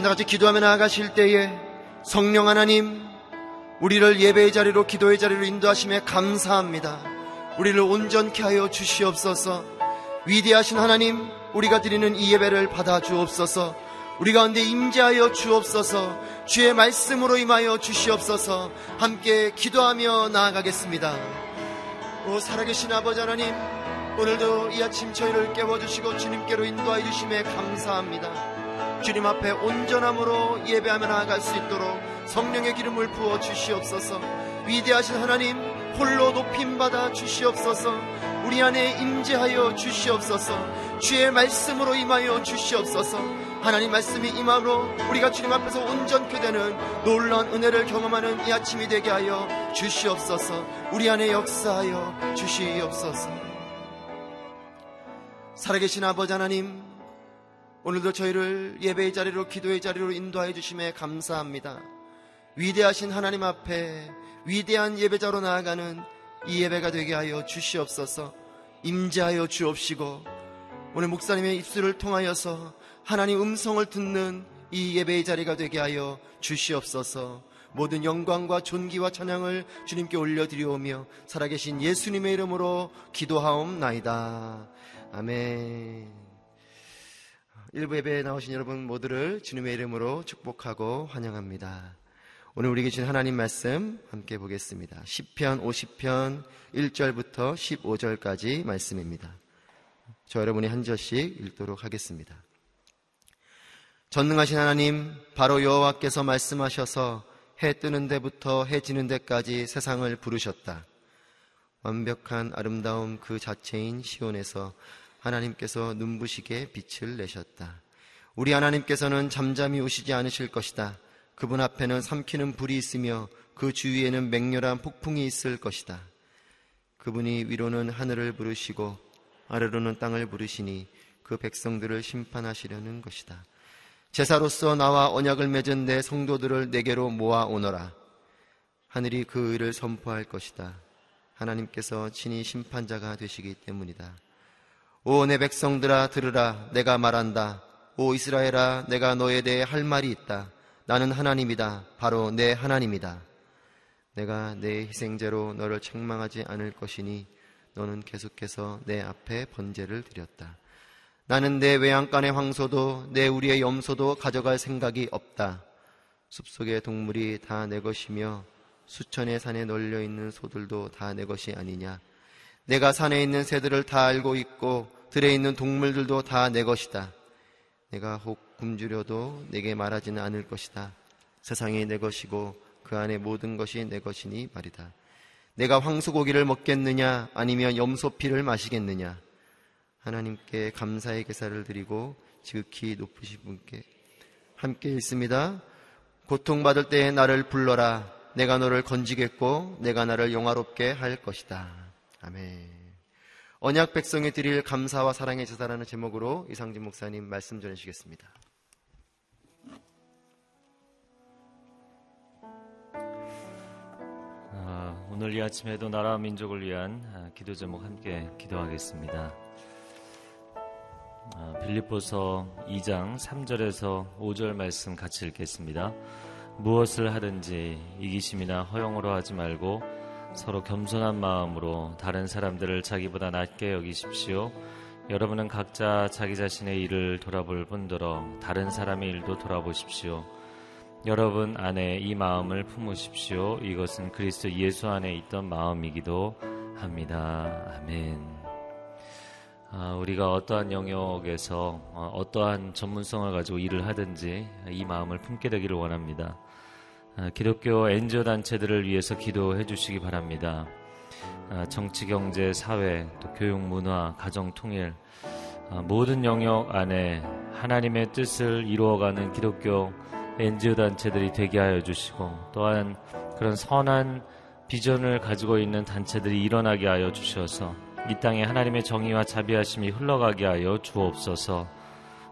시간 다 같이 기도하며 나아가실 때에 성령 하나님 우리를 예배의 자리로 기도의 자리로 인도하심에 감사합니다. 우리를 온전케 하여 주시옵소서. 위대하신 하나님, 우리가 드리는 이 예배를 받아 주옵소서. 우리 가운데 임재하여 주옵소서. 주의 말씀으로 임하여 주시옵소서. 함께 기도하며 나아가겠습니다. 오 살아계신 아버지 하나님, 오늘도 이 아침 저희를 깨워주시고 주님께로 인도하여 주심에 감사합니다. 주님 앞에 온전함으로 예배하며 나아갈 수 있도록 성령의 기름을 부어 주시옵소서. 위대하신 하나님 홀로 높임 받아 주시옵소서. 우리 안에 임재하여 주시옵소서. 주의 말씀으로 임하여 주시옵소서. 하나님 말씀이 임함으로 우리가 주님 앞에서 온전케 되는 놀라운 은혜를 경험하는 이 아침이 되게 하여 주시옵소서. 우리 안에 역사하여 주시옵소서. 살아계신 아버지 하나님 오늘도 저희를 예배의 자리로 기도의 자리로 인도하여 주심에 감사합니다. 위대하신 하나님 앞에 위대한 예배자로 나아가는 이 예배가 되게 하여 주시옵소서. 임재하여 주옵시고 오늘 목사님의 입술을 통하여서 하나님 음성을 듣는 이 예배의 자리가 되게 하여 주시옵소서. 모든 영광과 존귀와 찬양을 주님께 올려드리오며 살아계신 예수님의 이름으로 기도하옵나이다. 아멘. 일부 예배에 나오신 여러분 모두를 주님의 이름으로 축복하고 환영합니다. 오늘 우리에게 주신 하나님 말씀 함께 보겠습니다. 10편 50편 1절부터 15절까지 말씀입니다. 저 여러분이 한 절씩 읽도록 하겠습니다. 전능하신 하나님 바로 여호와께서 말씀하셔서 해 뜨는 데부터 해 지는 데까지 세상을 부르셨다. 완벽한 아름다움 그 자체인 시온에서 하나님께서 눈부시게 빛을 내셨다. 우리 하나님께서는 잠잠히 오시지 않으실 것이다. 그분 앞에는 삼키는 불이 있으며 그 주위에는 맹렬한 폭풍이 있을 것이다. 그분이 위로는 하늘을 부르시고 아래로는 땅을 부르시니 그 백성들을 심판하시려는 것이다. 제사로서 나와 언약을 맺은 내 성도들을 내게로 모아 오너라. 하늘이 그 의를 선포할 것이다. 하나님께서 친히 심판자가 되시기 때문이다. 오 내 백성들아 들으라 내가 말한다. 오 이스라엘아 내가 너에 대해 할 말이 있다. 나는 하나님이다. 바로 내 하나님이다. 내가 내 희생제로 너를 책망하지 않을 것이니 너는 계속해서 내 앞에 번제를 드렸다. 나는 내 외양간의 황소도 내 우리의 염소도 가져갈 생각이 없다. 숲속의 동물이 다 내 것이며 수천의 산에 널려 있는 소들도 다 내 것이 아니냐. 내가 산에 있는 새들을 다 알고 있고 들에 있는 동물들도 다 내 것이다. 내가 혹 굶주려도 내게 말하지는 않을 것이다. 세상이 내 것이고 그 안에 모든 것이 내 것이니 말이다. 내가 황소고기를 먹겠느냐 아니면 염소피를 마시겠느냐 하나님께 감사의 계사를 드리고 지극히 높으신 분께 함께 있습니다. 고통받을 때에 나를 불러라 내가 너를 건지겠고 내가 나를 영화롭게 할 것이다. 아멘. 언약 백성이 드릴 감사와 사랑의 제사라는 제목으로 이상진 목사님 말씀 전해주시겠습니다. 아, 오늘 이 아침에도 나라와 민족을 위한 아, 기도 제목 함께 기도하겠습니다. 아, 빌립보서 2장 3절에서 5절 말씀 같이 읽겠습니다. 무엇을 하든지 이기심이나 허용으로 하지 말고 서로 겸손한 마음으로 다른 사람들을 자기보다 낮게 여기십시오. 여러분은 각자 자기 자신의 일을 돌아볼 뿐더러 다른 사람의 일도 돌아보십시오. 여러분 안에 이 마음을 품으십시오. 이것은 그리스도 예수 안에 있던 마음이기도 합니다. 아멘. 아, 우리가 어떠한 영역에서 어, 어떠한 전문성을 가지고 일을 하든지 이 마음을 품게 되기를 원합니다. 아, 기독교 엔지오 단체들을 위해서 기도해 주시기 바랍니다. 아, 정치, 경제, 사회, 또 교육, 문화, 가정 통일 아, 모든 영역 안에 하나님의 뜻을 이루어가는 기독교 엔지오 단체들이 되게 하여 주시고 또한 그런 선한 비전을 가지고 있는 단체들이 일어나게 하여 주셔서 이 땅에 하나님의 정의와 자비하심이 흘러가게 하여 주옵소서.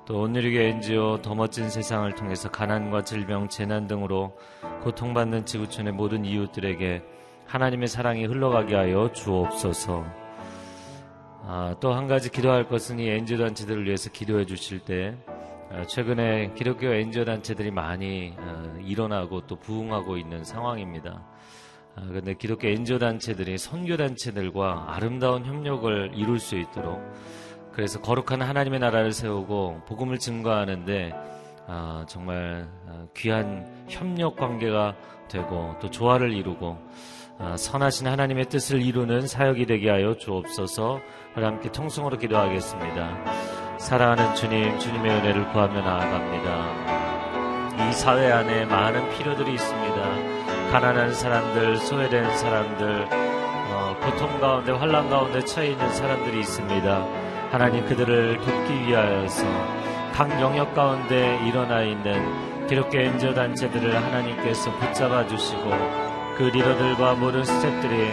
또 오늘의 NGO 더 멋진 세상을 통해서 가난과 질병, 재난 등으로 고통받는 지구촌의 모든 이웃들에게 하나님의 사랑이 흘러가게 하여 주옵소서. 아, 또 한 가지 기도할 것은 이 NGO 단체들을 위해서 기도해 주실 때 아, 최근에 기독교 NGO 단체들이 많이 아, 일어나고 또 부흥하고 있는 상황입니다. 그런데 아, 기독교 NGO 단체들이 선교 단체들과 아름다운 협력을 이룰 수 있도록 그래서 거룩한 하나님의 나라를 세우고 복음을 증거하는데 정말 귀한 협력 관계가 되고 또 조화를 이루고 선하신 하나님의 뜻을 이루는 사역이 되게 하여 주옵소서. 함께 통성으로 기도하겠습니다. 사랑하는 주님, 주님의 은혜를 구하며 나아갑니다. 이 사회 안에 많은 필요들이 있습니다. 가난한 사람들, 소외된 사람들, 어, 고통 가운데, 환란 가운데 처해 있는 사람들이 있습니다. 하나님 그들을 돕기 위하여서 각 영역 가운데 일어나 있는 기독교 엔저 단체들을 하나님께서 붙잡아 주시고 그 리더들과 모든 스태프들이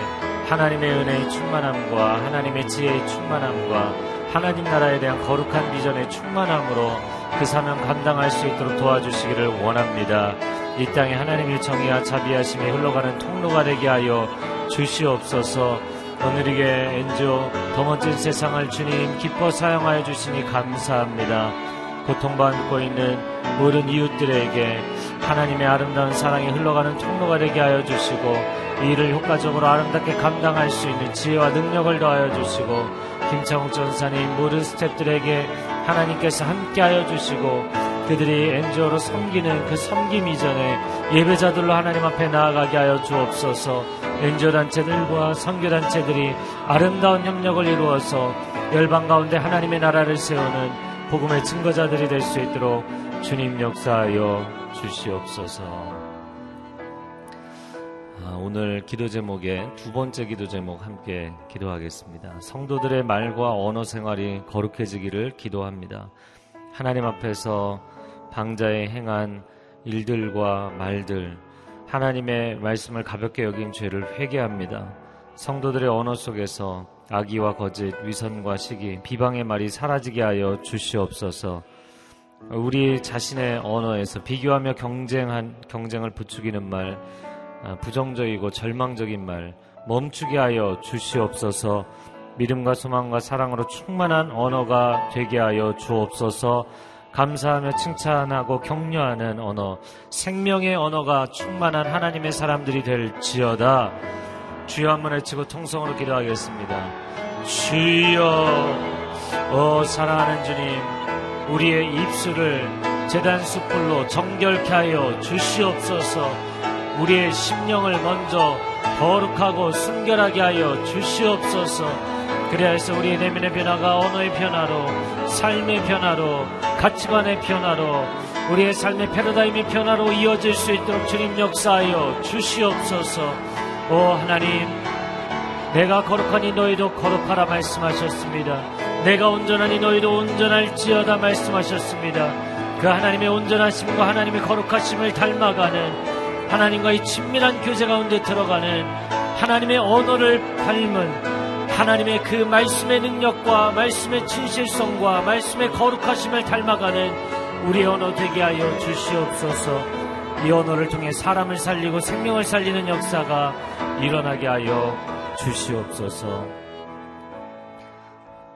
하나님의 은혜의 충만함과 하나님의 지혜의 충만함과 하나님 나라에 대한 거룩한 비전의 충만함으로 그 사명 감당할 수 있도록 도와주시기를 원합니다. 이 땅에 하나님의 정의와 자비하심이 흘러가는 통로가 되게 하여 주시옵소서. 오늘에게 엔조 더 멋진 세상을 주님 기뻐 사용하여 주시니 감사합니다. 고통받고 있는 모든 이웃들에게 하나님의 아름다운 사랑이 흘러가는 통로가 되게 하여 주시고 이 일을 효과적으로 아름답게 감당할 수 있는 지혜와 능력을 더하여 주시고 김창욱 전사님 모든 스탭들에게 하나님께서 함께하여 주시고 그들이 엔조로 섬기는 그 섬김 이전에 예배자들로 하나님 앞에 나아가게 하여 주옵소서 엔조 단체들과 선교 단체들이 아름다운 협력을 이루어서 열방 가운데 하나님의 나라를 세우는 복음의 증거자들이 될 수 있도록 주님 역사하여 주시옵소서. 오늘 기도 제목의 두 번째 기도 제목 함께 기도하겠습니다. 성도들의 말과 언어 생활이 거룩해지기를 기도합니다. 하나님 앞에서 방자에 행한 일들과 말들, 하나님의 말씀을 가볍게 여긴 죄를 회개합니다. 성도들의 언어 속에서 악의와 거짓, 위선과 시기, 비방의 말이 사라지게 하여 주시옵소서. 우리 자신의 언어에서 비교하며 경쟁한 경쟁을 부추기는 말, 아, 부정적이고 절망적인 말 멈추게 하여 주시옵소서 믿음과 소망과 사랑으로 충만한 언어가 되게 하여 주옵소서 감사하며 칭찬하고 격려하는 언어 생명의 언어가 충만한 하나님의 사람들이 될지어다. 주여 한번 외치고 통성으로 기도하겠습니다. 주여 오 사랑하는 주님 우리의 입술을 재단 숯불로 정결케 하여 주시옵소서. 우리의 심령을 먼저 거룩하고 순결하게 하여 주시옵소서. 그래서 우리의 내면의 변화가 언어의 변화로, 삶의 변화로, 가치관의 변화로, 우리의 삶의 패러다임의 변화로 이어질 수 있도록 주님 역사하여 주시옵소서. 오 하나님, 내가 거룩하니 너희도 거룩하라 말씀하셨습니다. 내가 온전하니 너희도 온전할지어다 말씀하셨습니다. 그 하나님의 온전하심과 하나님의 거룩하심을 닮아가는 하나님과의 친밀한 교제 가운데 들어가는 하나님의 언어를 닮은 하나님의 그 말씀의 능력과 말씀의 진실성과 말씀의 거룩하심을 닮아가는 우리 언어 되게 하여 주시옵소서. 이 언어를 통해 사람을 살리고 생명을 살리는 역사가 일어나게 하여 주시옵소서.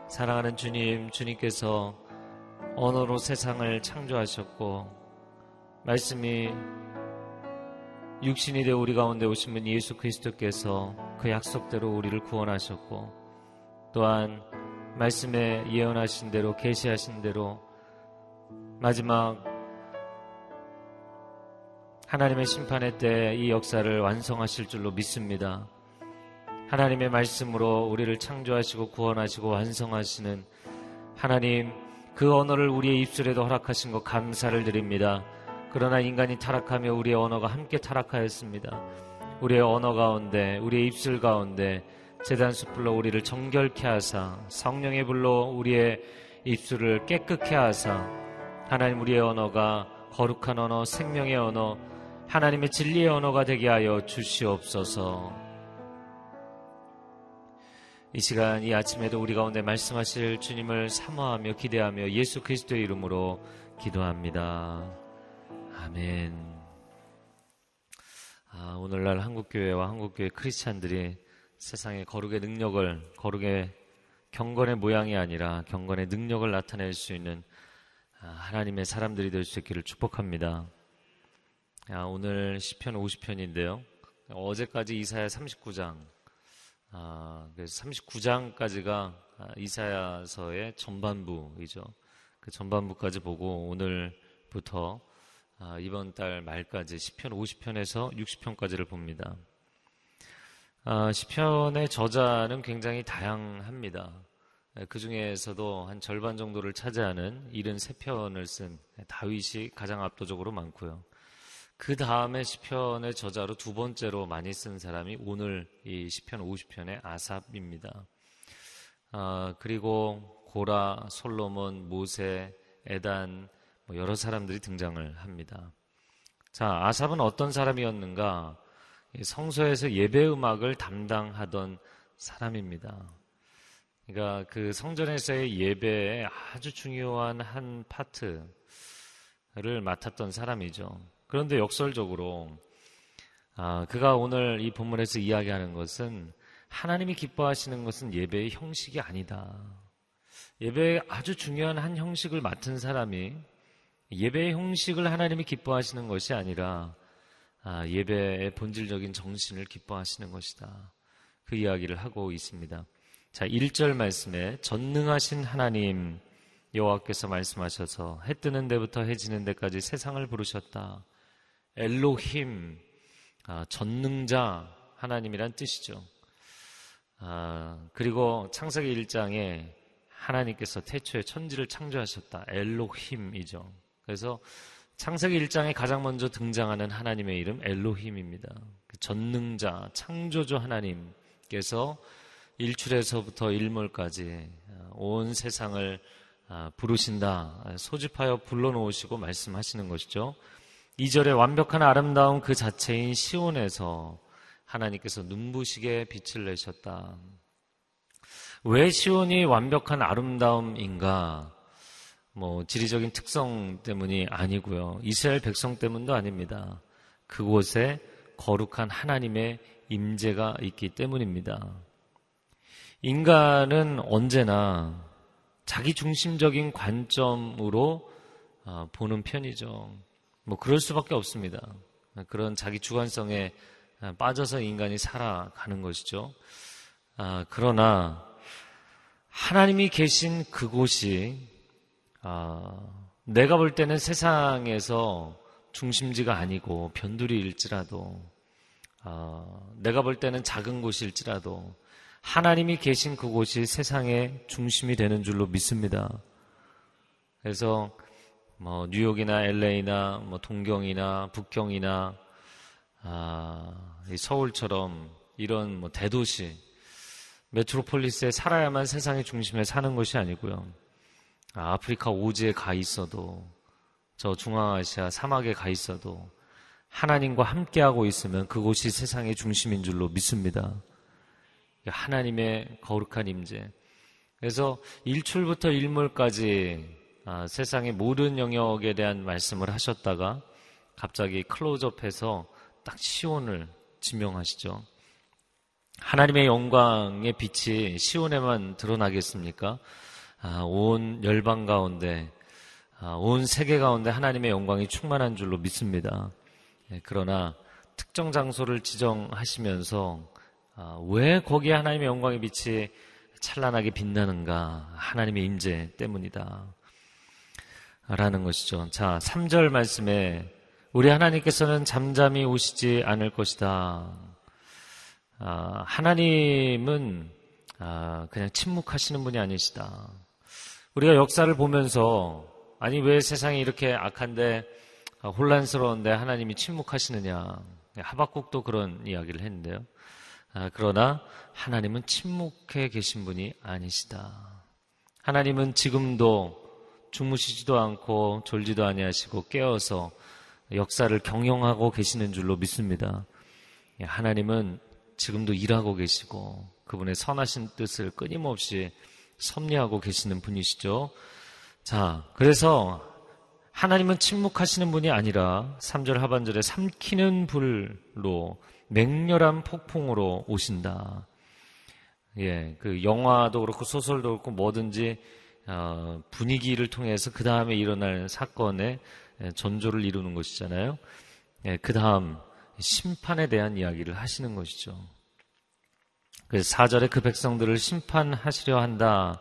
사랑하는 주님, 주님께서 언어로 세상을 창조하셨고, 말씀이 육신이 되어 우리 가운데 오신 분 예수 그리스도께서 그 약속대로 우리를 구원하셨고 또한 말씀에 예언하신 대로 계시하신 대로 마지막 하나님의 심판의 때 이 역사를 완성하실 줄로 믿습니다. 하나님의 말씀으로 우리를 창조하시고 구원하시고 완성하시는 하나님 그 언어를 우리의 입술에도 허락하신 것 감사를 드립니다. 그러나 인간이 타락하며 우리의 언어가 함께 타락하였습니다. 우리의 언어 가운데, 우리의 입술 가운데 재단 숯불로 우리를 정결케 하사 성령의 불로 우리의 입술을 깨끗케 하사 하나님 우리의 언어가 거룩한 언어, 생명의 언어, 하나님의 진리의 언어가 되게 하여 주시옵소서. 이 시간 이 아침에도 우리 가운데 말씀하실 주님을 사모하며 기대하며 예수 그리스도의 이름으로 기도합니다. 아멘. 아, 오늘날 한국교회와 한국교회 크리스찬들이 세상의 거룩의 능력을 거룩의 경건의 모양이 아니라 경건의 능력을 나타낼 수 있는 아, 하나님의 사람들이 될 수 있기를 축복합니다. 아, 오늘 시편 50편인데요. 어제까지 이사야 39장, 아, 그래서 39장까지가 이사야서의 전반부이죠. 그 전반부까지 보고 오늘부터 이번 달 말까지 시편 50편에서 60편까지를 봅니다. 시편의 저자는 굉장히 다양합니다. 그 중에서도 한 절반 정도를 차지하는 73편을 쓴 다윗이 가장 압도적으로 많고요. 그 다음에 시편의 저자로 두 번째로 많이 쓴 사람이 오늘 이 시편 50편의 아삽입니다. 아, 그리고 고라, 솔로몬, 모세, 에단 뭐 여러 사람들이 등장을 합니다. 자, 아삽은 어떤 사람이었는가? 성소에서 예배 음악을 담당하던 사람입니다. 그러니까 그 성전에서의 예배에 아주 중요한 한 파트를 맡았던 사람이죠. 그런데 역설적으로 아, 그가 오늘 이 본문에서 이야기하는 것은 하나님이 기뻐하시는 것은 예배의 형식이 아니다. 예배의 아주 중요한 한 형식을 맡은 사람이 예배의 형식을 하나님이 기뻐하시는 것이 아니라 아, 예배의 본질적인 정신을 기뻐하시는 것이다. 그 이야기를 하고 있습니다. 자, 1절 말씀에 전능하신 하나님 여호와께서 말씀하셔서 해 뜨는 데부터 해 지는 데까지 세상을 부르셨다. 엘로힘, 아, 전능자 하나님이란 뜻이죠. 아, 그리고 창세기 1장에 하나님께서 태초에 천지를 창조하셨다. 엘로힘이죠. 그래서 창세기 1장에 가장 먼저 등장하는 하나님의 이름 엘로힘입니다. 그 전능자, 창조주 하나님께서 일출에서부터 일몰까지 온 세상을 아, 부르신다. 소집하여 불러놓으시고 말씀하시는 것이죠. 2절에 완벽한 아름다움 그 자체인 시온에서 하나님께서 눈부시게 빛을 내셨다. 왜 시온이 완벽한 아름다움인가? 뭐 지리적인 특성 때문이 아니고요. 이스라엘 백성 때문도 아닙니다. 그곳에 거룩한 하나님의 임재가 있기 때문입니다. 인간은 언제나 자기 중심적인 관점으로 아, 보는 편이죠. 뭐 그럴 수밖에 없습니다. 그런 자기 주관성에 빠져서 인간이 살아가는 것이죠. 아, 그러나 하나님이 계신 그곳이 아, 내가 볼 때는 세상에서 중심지가 아니고 변두리일지라도 아, 내가 볼 때는 작은 곳일지라도 하나님이 계신 그곳이 세상의 중심이 되는 줄로 믿습니다. 그래서 뭐 뉴욕이나 LA나 뭐 동경이나 북경이나 아, 서울처럼 이런 뭐 대도시 메트로폴리스에 살아야만 세상의 중심에 사는 것이 아니고요. 아, 아프리카 오지에 가 있어도 저 중앙아시아 사막에 가 있어도 하나님과 함께하고 있으면 그곳이 세상의 중심인 줄로 믿습니다. 하나님의 거룩한 임재. 그래서 일출부터 일몰까지 아, 세상의 모든 영역에 대한 말씀을 하셨다가 갑자기 클로즈업해서 딱 시온을 지명하시죠. 하나님의 영광의 빛이 시온에만 드러나겠습니까? 아, 온 열방 가운데, 아, 온 세계 가운데 하나님의 영광이 충만한 줄로 믿습니다. 예, 그러나 특정 장소를 지정하시면서 아, 왜 거기에 하나님의 영광의 빛이 찬란하게 빛나는가? 하나님의 임재 때문이다. 라는 것이죠. 자, 3절 말씀에 우리 하나님께서는 잠잠히 오시지 않을 것이다. 아, 하나님은 아, 그냥 침묵하시는 분이 아니시다. 우리가 역사를 보면서 아니 왜 세상이 이렇게 악한데 아, 혼란스러운데 하나님이 침묵하시느냐. 하박국도 그런 이야기를 했는데요. 아, 그러나 하나님은 침묵해 계신 분이 아니시다. 하나님은 지금도 주무시지도 않고 졸지도 아니하시고 깨어서 역사를 경영하고 계시는 줄로 믿습니다. 예, 하나님은 지금도 일하고 계시고 그분의 선하신 뜻을 끊임없이 섭리하고 계시는 분이시죠. 자, 그래서 하나님은 침묵하시는 분이 아니라 3절 하반절에 삼키는 불로 맹렬한 폭풍으로 오신다. 예, 그 영화도 그렇고 소설도 그렇고 뭐든지 어, 분위기를 통해서 그 다음에 일어날 사건의 예, 전조를 이루는 것이잖아요. 예, 그 다음 심판에 대한 이야기를 하시는 것이죠. 그래서 4절에 그 백성들을 심판하시려 한다.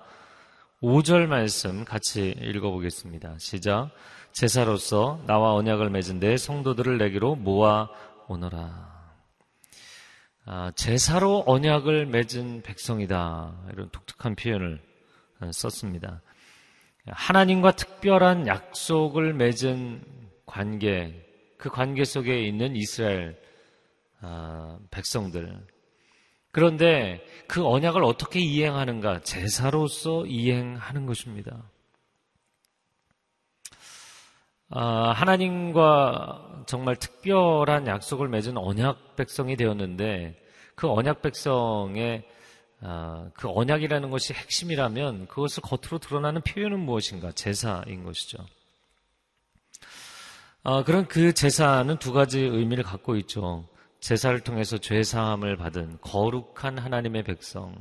5절 말씀 같이 읽어보겠습니다. 시작. 제사로서 나와 언약을 맺은 데 성도들을 내기로 모아 오너라. 아, 제사로 언약을 맺은 백성이다. 이런 독특한 표현을 어, 썼습니다. 하나님과 특별한 약속을 맺은 관계, 그 관계 속에 있는 이스라엘 아, 백성들. 그런데 그 언약을 어떻게 이행하는가? 제사로서 이행하는 것입니다. 아, 하나님과 정말 특별한 약속을 맺은 언약 백성이 되었는데 그 언약 백성의 아, 그 언약이라는 것이 핵심이라면 그것을 겉으로 드러나는 표현은 무엇인가? 제사인 것이죠. 아, 그런 그 제사는 두 가지 의미를 갖고 있죠. 제사를 통해서 죄 사함을 받은 거룩한 하나님의 백성.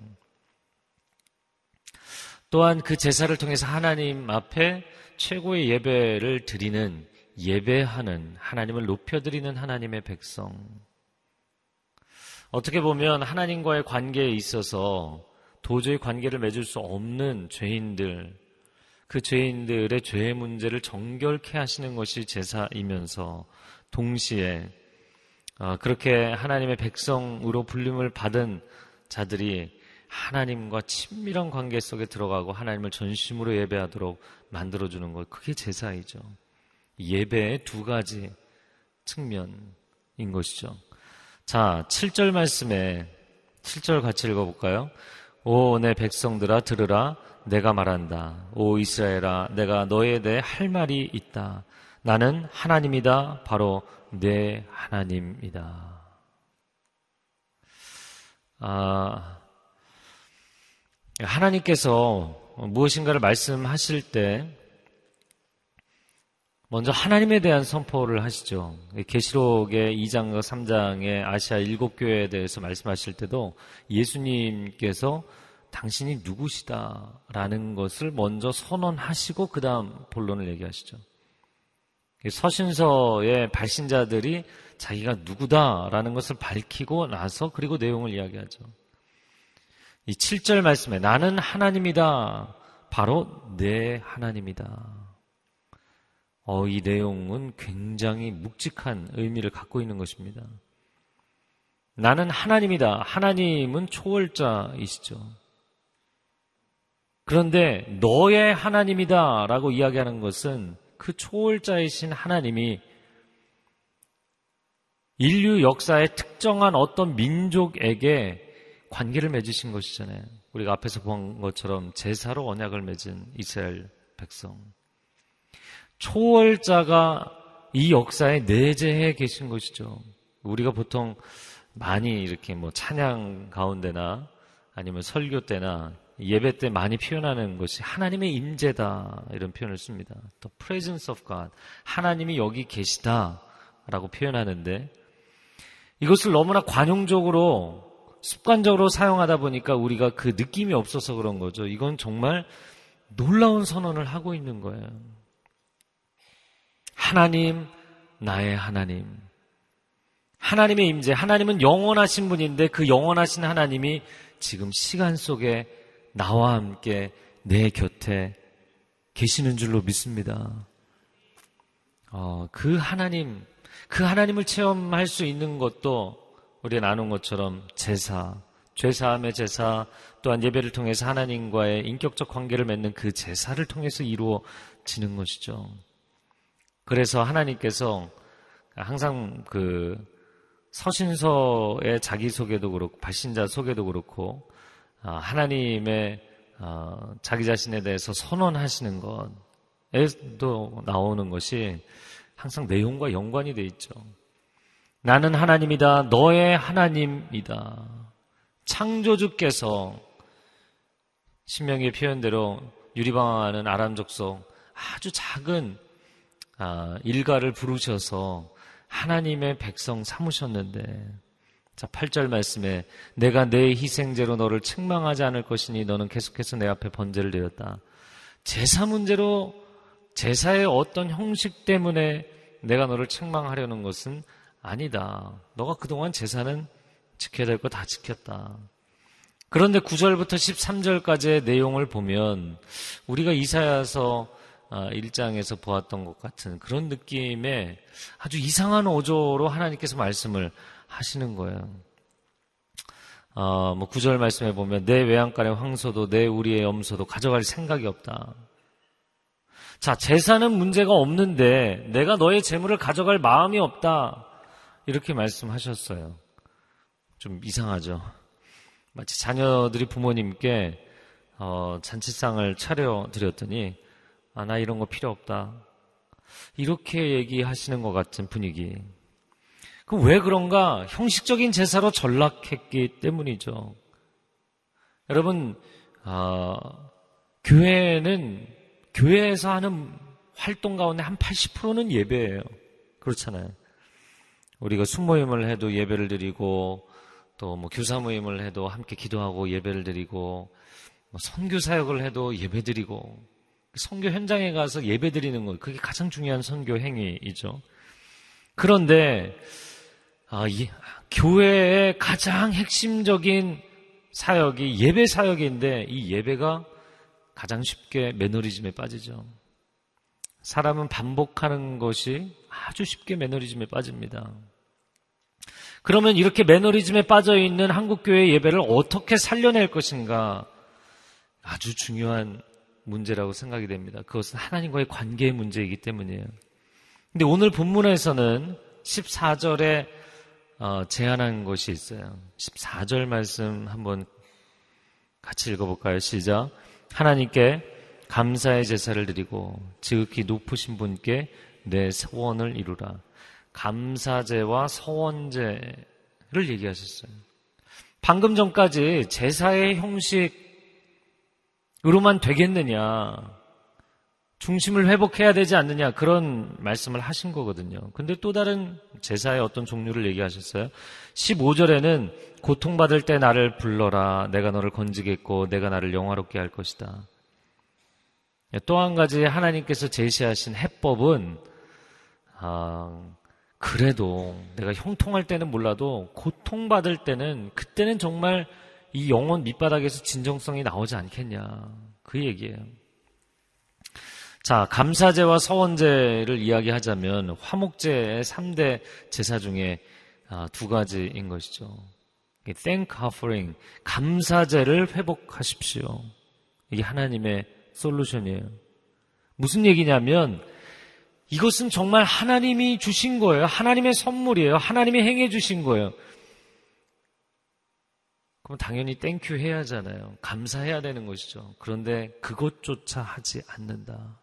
또한 그 제사를 통해서 하나님 앞에 최고의 예배를 드리는 예배하는 하나님을 높여드리는 하나님의 백성. 어떻게 보면 하나님과의 관계에 있어서 도저히 관계를 맺을 수 없는 죄인들, 그 죄인들의 죄의 문제를 정결케 하시는 것이 제사이면서 동시에 어, 그렇게 하나님의 백성으로 불림을 받은 자들이 하나님과 친밀한 관계 속에 들어가고 하나님을 전심으로 예배하도록 만들어주는 것, 그게 제사이죠. 예배의 두 가지 측면인 것이죠. 자, 7절 말씀에 7절 같이 읽어볼까요? 오, 내 백성들아, 들으라. 내가 말한다. 오, 이스라엘아, 내가 너에 대해 할 말이 있다. 나는 하나님이다. 바로 내 하나님이다. 아, 하나님께서 무엇인가를 말씀하실 때 먼저 하나님에 대한 선포를 하시죠. 계시록의 2장과 3장의 아시아 일곱 교회에 대해서 말씀하실 때도 예수님께서 당신이 누구시다라는 것을 먼저 선언하시고 그 다음 본론을 얘기하시죠. 서신서의 발신자들이 자기가 누구다라는 것을 밝히고 나서 그리고 내용을 이야기하죠. 이 7절 말씀에 나는 하나님이다. 바로 내 하나님이다. 어, 이 내용은 굉장히 묵직한 의미를 갖고 있는 것입니다. 나는 하나님이다. 하나님은 초월자이시죠. 그런데 너의 하나님이다 라고 이야기하는 것은 그 초월자이신 하나님이 인류 역사의 특정한 어떤 민족에게 관계를 맺으신 것이잖아요. 우리가 앞에서 본 것처럼 제사로 언약을 맺은 이스라엘 백성. 초월자가 이 역사에 내재해 계신 것이죠. 우리가 보통 많이 이렇게 뭐 찬양 가운데나 아니면 설교 때나 예배 때 많이 표현하는 것이 하나님의 임재다 이런 표현을 씁니다. The presence of God. 하나님이 여기 계시다라고 표현하는데 이것을 너무나 관용적으로 습관적으로 사용하다 보니까 우리가 그 느낌이 없어서 그런 거죠. 이건 정말 놀라운 선언을 하고 있는 거예요. 하나님, 나의 하나님. 하나님의 임재, 하나님은 영원하신 분인데 그 영원하신 하나님이 지금 시간 속에 나와 함께 내 곁에 계시는 줄로 믿습니다. 어, 그 하나님, 그 하나님을 체험할 수 있는 것도 우리 나눈 것처럼 제사, 죄사함의 제사, 또한 예배를 통해서 하나님과의 인격적 관계를 맺는 그 제사를 통해서 이루어지는 것이죠. 그래서 하나님께서 항상 그 서신서의 자기소개도 그렇고, 발신자 소개도 그렇고, 아, 하나님의 어, 자기 자신에 대해서 선언하시는 것에도 나오는 것이 항상 내용과 연관이 돼 있죠. 나는 하나님이다. 너의 하나님이다. 창조주께서 신명의 표현대로 유리방황하는 아람 족속 아주 작은 아, 일가를 부르셔서 하나님의 백성 삼으셨는데 자, 8절 말씀에 내가 내 희생제로 너를 책망하지 않을 것이니 너는 계속해서 내 앞에 번제를 드렸다. 제사 문제로 제사의 어떤 형식 때문에 내가 너를 책망하려는 것은 아니다. 너가 그동안 제사는 지켜야 될 거 다 지켰다. 그런데 9절부터 13절까지의 내용을 보면 우리가 이사야서 1장에서 아, 보았던 것 같은 그런 느낌의 아주 이상한 어조로 하나님께서 말씀을 하시는 거예요. 어, 뭐 9절 말씀에 보면 내 외양간의 황소도 내 우리의 염소도 가져갈 생각이 없다. 자, 제사는 문제가 없는데 내가 너의 재물을 가져갈 마음이 없다. 이렇게 말씀하셨어요. 좀 이상하죠. 마치 자녀들이 부모님께 어, 잔치상을 차려 드렸더니 아, 나 이런 거 필요 없다. 이렇게 얘기하시는 것 같은 분위기. 그럼 왜 그런가? 형식적인 제사로 전락했기 때문이죠. 여러분, 어, 교회는 교회에서 하는 활동 가운데 한 80%는 예배예요. 그렇잖아요. 우리가 순모임을 해도 예배를 드리고 또 뭐 교사 모임을 해도 함께 기도하고 예배를 드리고 뭐 선교 사역을 해도 예배 드리고 선교 현장에 가서 예배 드리는 것 그게 가장 중요한 선교 행위이죠. 그런데 아, 이, 교회의 가장 핵심적인 사역이 예배 사역인데 이 예배가 가장 쉽게 매너리즘에 빠지죠. 사람은 반복하는 것이 아주 쉽게 매너리즘에 빠집니다. 그러면 이렇게 매너리즘에 빠져 있는 한국교회 예배를 어떻게 살려낼 것인가 아주 중요한 문제라고 생각이 됩니다. 그것은 하나님과의 관계의 문제이기 때문이에요. 근데 오늘 본문에서는 14절에 어, 제안한 것이 있어요. 14절 말씀 한번 같이 읽어볼까요? 시작. 하나님께 감사의 제사를 드리고 지극히 높으신 분께 내 소원을 이루라. 감사제와 서원제를 얘기하셨어요. 방금 전까지 제사의 형식으로만 되겠느냐. 중심을 회복해야 되지 않느냐 그런 말씀을 하신 거거든요. 근데 또 다른 제사의 어떤 종류를 얘기하셨어요. 15절에는 고통받을 때 나를 불러라. 내가 너를 건지겠고 내가 나를 영화롭게 할 것이다. 또 한 가지 하나님께서 제시하신 해법은 아, 그래도 내가 형통할 때는 몰라도 고통받을 때는 그때는 정말 이 영혼 밑바닥에서 진정성이 나오지 않겠냐. 그 얘기예요. 자, 감사제와 서원제를 이야기하자면 화목제의 3대 제사 중에 아, 두 가지인 것이죠. thank offering, 감사제를 회복하십시오. 이게 하나님의 솔루션이에요. 무슨 얘기냐면 이것은 정말 하나님이 주신 거예요. 하나님의 선물이에요. 하나님이 행해 주신 거예요. 그럼 당연히 thank you 해야 하잖아요. 감사해야 되는 것이죠. 그런데 그것조차 하지 않는다.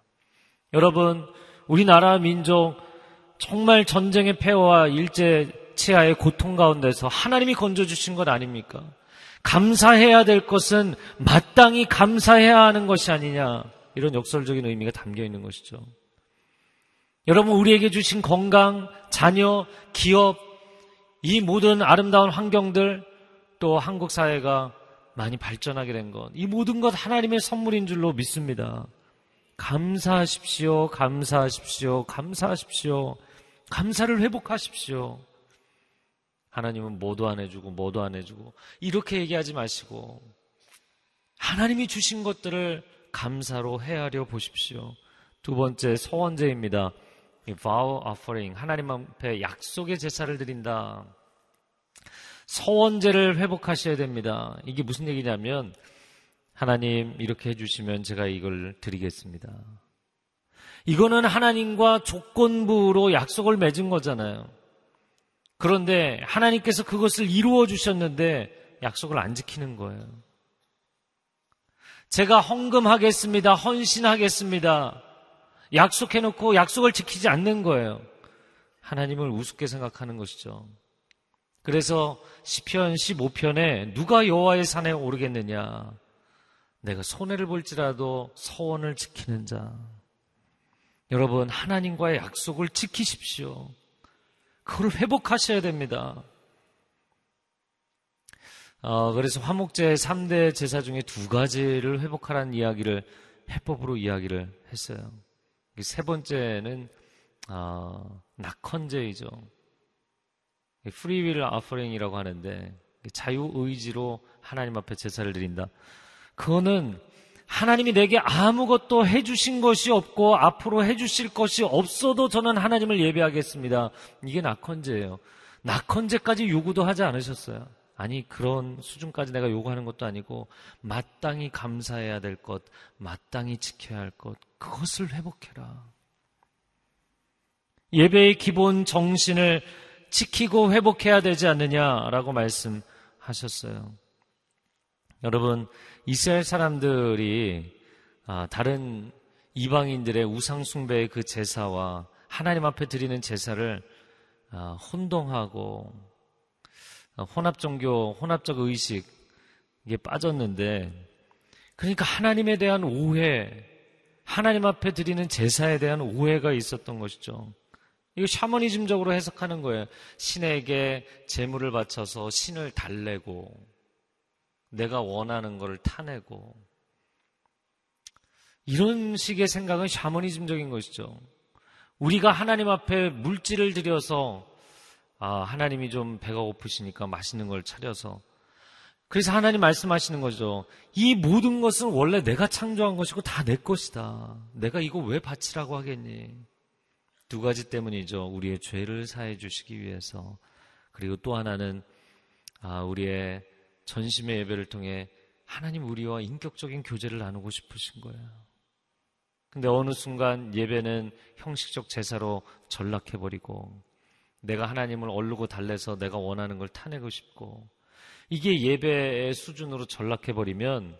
여러분, 우리나라 민족 정말 전쟁의 폐허와 일제 치하의 고통 가운데서 하나님이 건져주신 것 아닙니까? 감사해야 될 것은 마땅히 감사해야 하는 것이 아니냐. 이런 역설적인 의미가 담겨 있는 것이죠. 여러분, 우리에게 주신 건강, 자녀, 기업, 이 모든 아름다운 환경들, 또 한국 사회가 많이 발전하게 된 것, 이 모든 것 하나님의 선물인 줄로 믿습니다. 감사하십시오, 감사하십시오, 감사하십시오. 감사를 회복하십시오. 하나님은 뭐도 안 해주고, 뭐도 안 해주고, 이렇게 얘기하지 마시고, 하나님이 주신 것들을 감사로 헤아려 보십시오. 두 번째, 서원제입니다. vow offering. 하나님 앞에 약속의 제사를 드린다. 서원제를 회복하셔야 됩니다. 이게 무슨 얘기냐면, 하나님 이렇게 해주시면 제가 이걸 드리겠습니다. 이거는 하나님과 조건부로 약속을 맺은 거잖아요. 그런데 하나님께서 그것을 이루어 주셨는데 약속을 안 지키는 거예요. 제가 헌금하겠습니다. 헌신하겠습니다. 약속해놓고 약속을 지키지 않는 거예요. 하나님을 우습게 생각하는 것이죠. 그래서 시편 15편에 누가 여호와의 산에 오르겠느냐? 내가 손해를 볼지라도 서원을 지키는 자. 여러분 하나님과의 약속을 지키십시오. 그걸 회복하셔야 됩니다. 어, 그래서 화목제 3대 제사 중에 두 가지를 회복하라는 이야기를 해법으로 이야기를 했어요. 세 번째는 어, 낙헌제이죠. 프리윌 아퍼링이라고 하는데 자유 의지로 하나님 앞에 제사를 드린다. 그거는 하나님이 내게 아무것도 해주신 것이 없고 앞으로 해주실 것이 없어도 저는 하나님을 예배하겠습니다. 이게 낙헌제예요. 낙헌제까지 요구도 하지 않으셨어요. 아니 그런 수준까지 내가 요구하는 것도 아니고 마땅히 감사해야 될 것, 마땅히 지켜야 할 것, 그것을 회복해라. 예배의 기본 정신을 지키고 회복해야 되지 않느냐라고 말씀하셨어요. 여러분, 이스라엘 사람들이 아, 다른 이방인들의 우상숭배의 그 제사와 하나님 앞에 드리는 제사를 아, 혼동하고 아, 혼합종교, 혼합적 의식 이게 빠졌는데 그러니까 하나님에 대한 오해, 하나님 앞에 드리는 제사에 대한 오해가 있었던 것이죠. 이거 샤머니즘적으로 해석하는 거예요. 신에게 재물을 바쳐서 신을 달래고 내가 원하는 것을 타내고 이런 식의 생각은 샤머니즘적인 것이죠. 우리가 하나님 앞에 물질을 들여서 아, 하나님이 좀 배가 고프시니까 맛있는 걸 차려서 그래서 하나님 말씀하시는 거죠. 이 모든 것은 원래 내가 창조한 것이고 다 내 것이다. 내가 이거 왜 바치라고 하겠니? 두 가지 때문이죠. 우리의 죄를 사해 주시기 위해서. 그리고 또 하나는 아, 우리의 전심의 예배를 통해 하나님 우리와 인격적인 교제를 나누고 싶으신 거예요. 근데 어느 순간 예배는 형식적 제사로 전락해버리고 내가 하나님을 얼르고 달래서 내가 원하는 걸 타내고 싶고 이게 예배의 수준으로 전락해버리면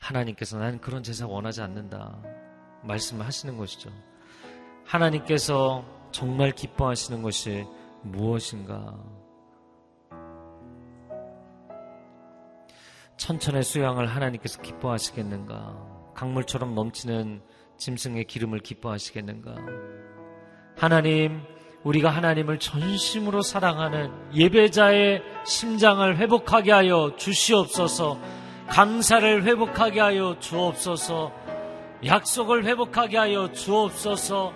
하나님께서 나는 그런 제사 원하지 않는다 말씀을 하시는 것이죠. 하나님께서 정말 기뻐하시는 것이 무엇인가? 천천의 수양을 하나님께서 기뻐하시겠는가? 강물처럼 넘치는 짐승의 기름을 기뻐하시겠는가? 하나님, 우리가 하나님을 전심으로 사랑하는 예배자의 심장을 회복하게 하여 주시옵소서, 감사를 회복하게 하여 주옵소서, 약속을 회복하게 하여 주옵소서,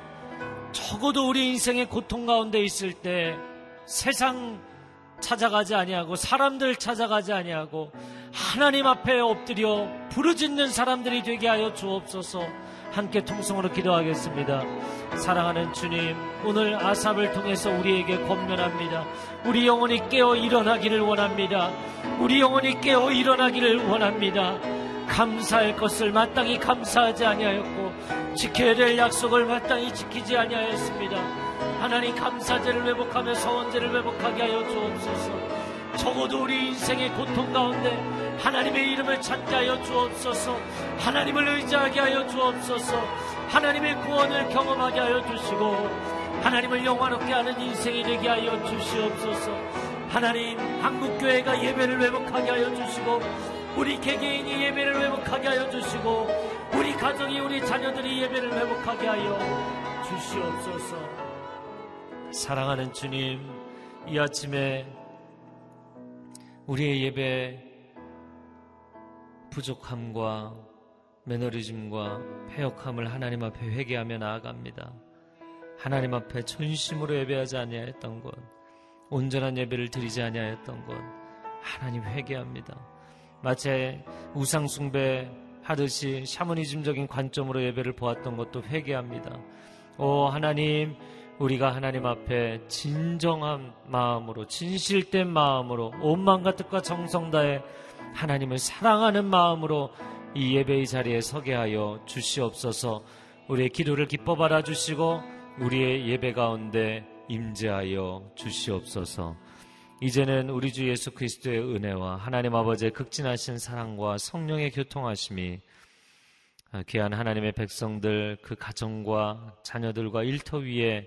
적어도 우리 인생의 고통 가운데 있을 때 세상 찾아가지 아니하고 사람들 찾아가지 아니하고 하나님 앞에 엎드려 부르짖는 사람들이 되게 하여 주옵소서. 함께 통성으로 기도하겠습니다. 사랑하는 주님, 오늘 아삽을 통해서 우리에게 권면합니다. 우리 영혼이 깨어 일어나기를 원합니다. 우리 영혼이 깨어 일어나기를 원합니다. 감사할 것을 마땅히 감사하지 아니하였고 지켜야 될 약속을 마땅히 지키지 아니하였습니다. 하나님 감사제를 회복하며 서원제를 회복하게 하여 주옵소서. 적어도 우리 인생의 고통 가운데 하나님의 이름을 찾게 하여 주옵소서. 하나님을 의지하게 하여 주옵소서. 하나님의 구원을 경험하게 하여 주시고 하나님을 영화롭게 하는 인생이 되게 하여 주시옵소서. 하나님 한국교회가 예배를 회복하게 하여 주시고 우리 개개인이 예배를 회복하게 하여 주시고 우리 가정이 우리 자녀들이 예배를 회복하게 하여 주시옵소서. 사랑하는 주님, 이 아침에 우리의 예배 부족함과 매너리즘과 폐역함을 하나님 앞에 회개하며 나아갑니다. 하나님 앞에 전심으로 예배하지 아니하였던 것, 온전한 예배를 드리지 아니하였던 것, 하나님 회개합니다. 마치 우상 숭배 하듯이 샤머니즘적인 관점으로 예배를 보았던 것도 회개합니다. 오 하나님 우리가 하나님 앞에 진정한 마음으로 진실된 마음으로 온 마음과 뜻과 정성 다해 하나님을 사랑하는 마음으로 이 예배의 자리에 서게 하여 주시옵소서. 우리의 기도를 기뻐 받아 주시고 우리의 예배 가운데 임재하여 주시옵소서. 이제는 우리 주 예수 그리스도의 은혜와 하나님 아버지의 극진하신 사랑과 성령의 교통하심이 귀한 하나님의 백성들 그 가정과 자녀들과 일터 위에